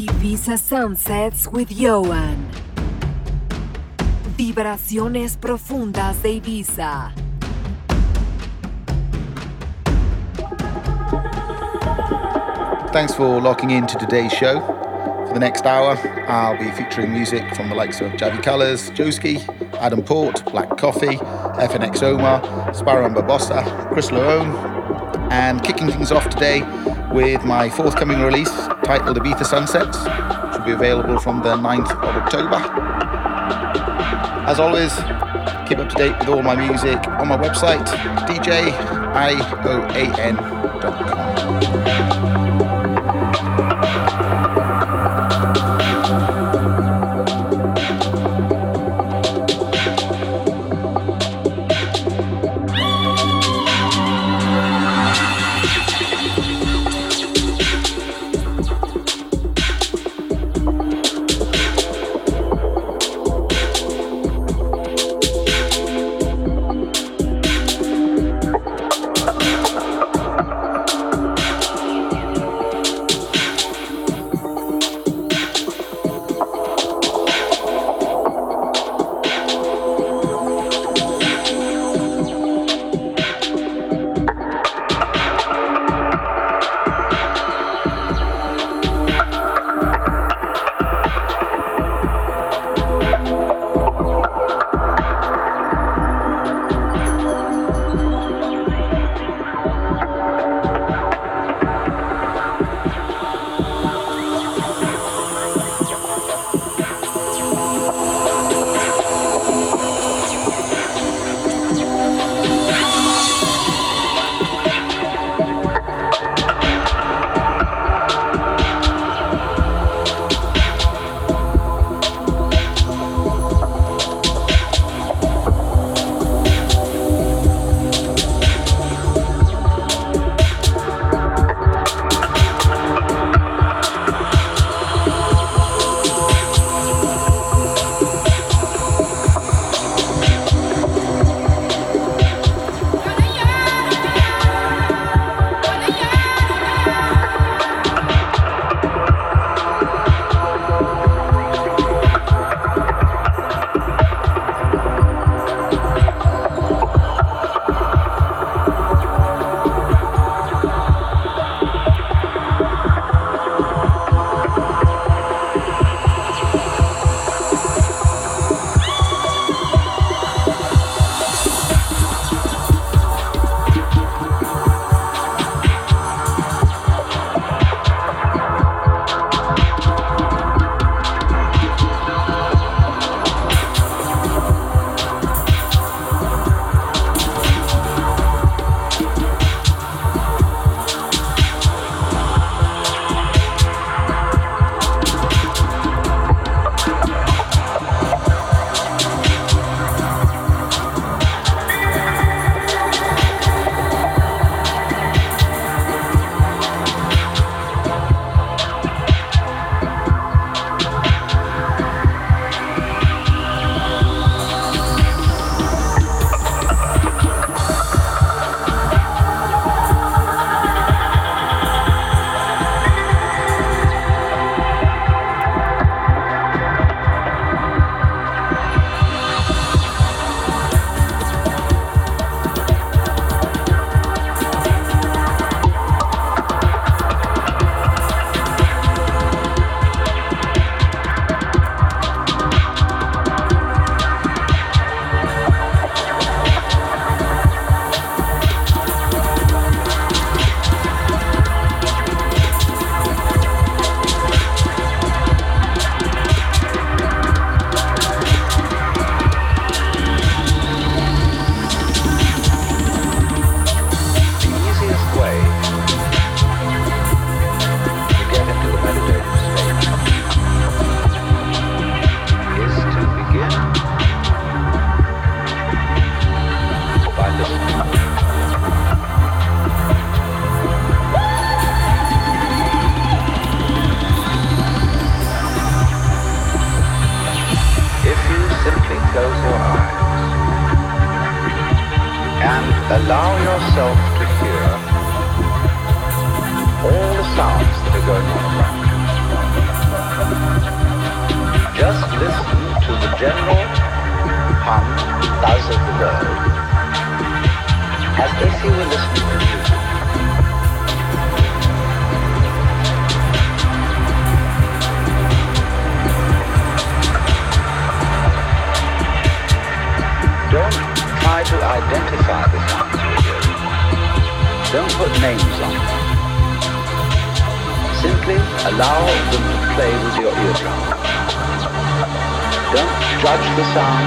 Ibiza Sunsets with Ioan. Vibraciones profundas de Ibiza. Thanks for locking in to today's show. For the next hour, I'll be featuring music from the likes of Javi Colors, Joski, Adam Port, Black Coffee, FNX Omar, Sparrow Barbossa, Chris Lowone, and kicking things off today with my forthcoming release titled Ibiza Sunsets, which will be available from the 9th of October. As always, keep up to date with all my music on my website, djioan.com. Don't put names on them. Simply allow them to play with your eardrum. Don't judge the sound.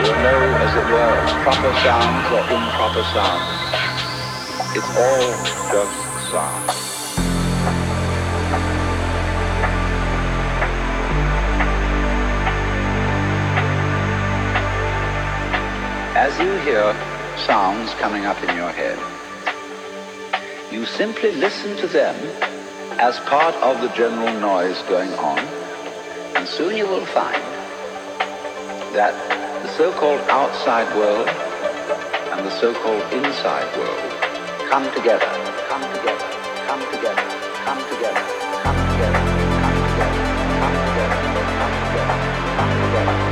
There are no, as it were, proper sounds or improper sounds. It's all just sound. As you hear sounds coming up in your head, you simply listen to them as part of the general noise going on, and soon you will find that the so-called outside world and the so-called inside world come together, come together, come together, come together, come together, come together, come together, come together, come together,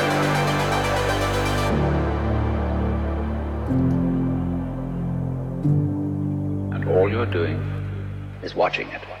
You're doing is watching it.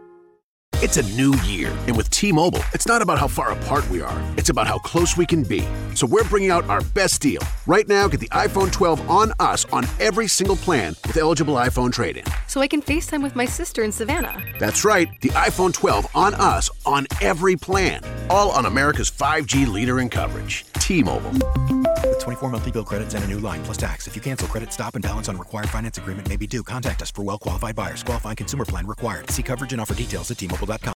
It's a new year, and with T-Mobile, it's not about how far apart we are. It's about how close we can be. So we're bringing out our best deal. Right now, get the iPhone 12 on us on every single plan with eligible iPhone trade-in. So I can FaceTime with my sister in Savannah. That's right, the iPhone 12 on us on every plan. All on America's 5G leader in coverage. T-Mobile. With 24 monthly bill credits and a new line plus tax. If you cancel credit, stop and balance on required finance agreement may be due. Contact us for well qualified buyers. Qualifying consumer plan required. See coverage and offer details at tmobile.com.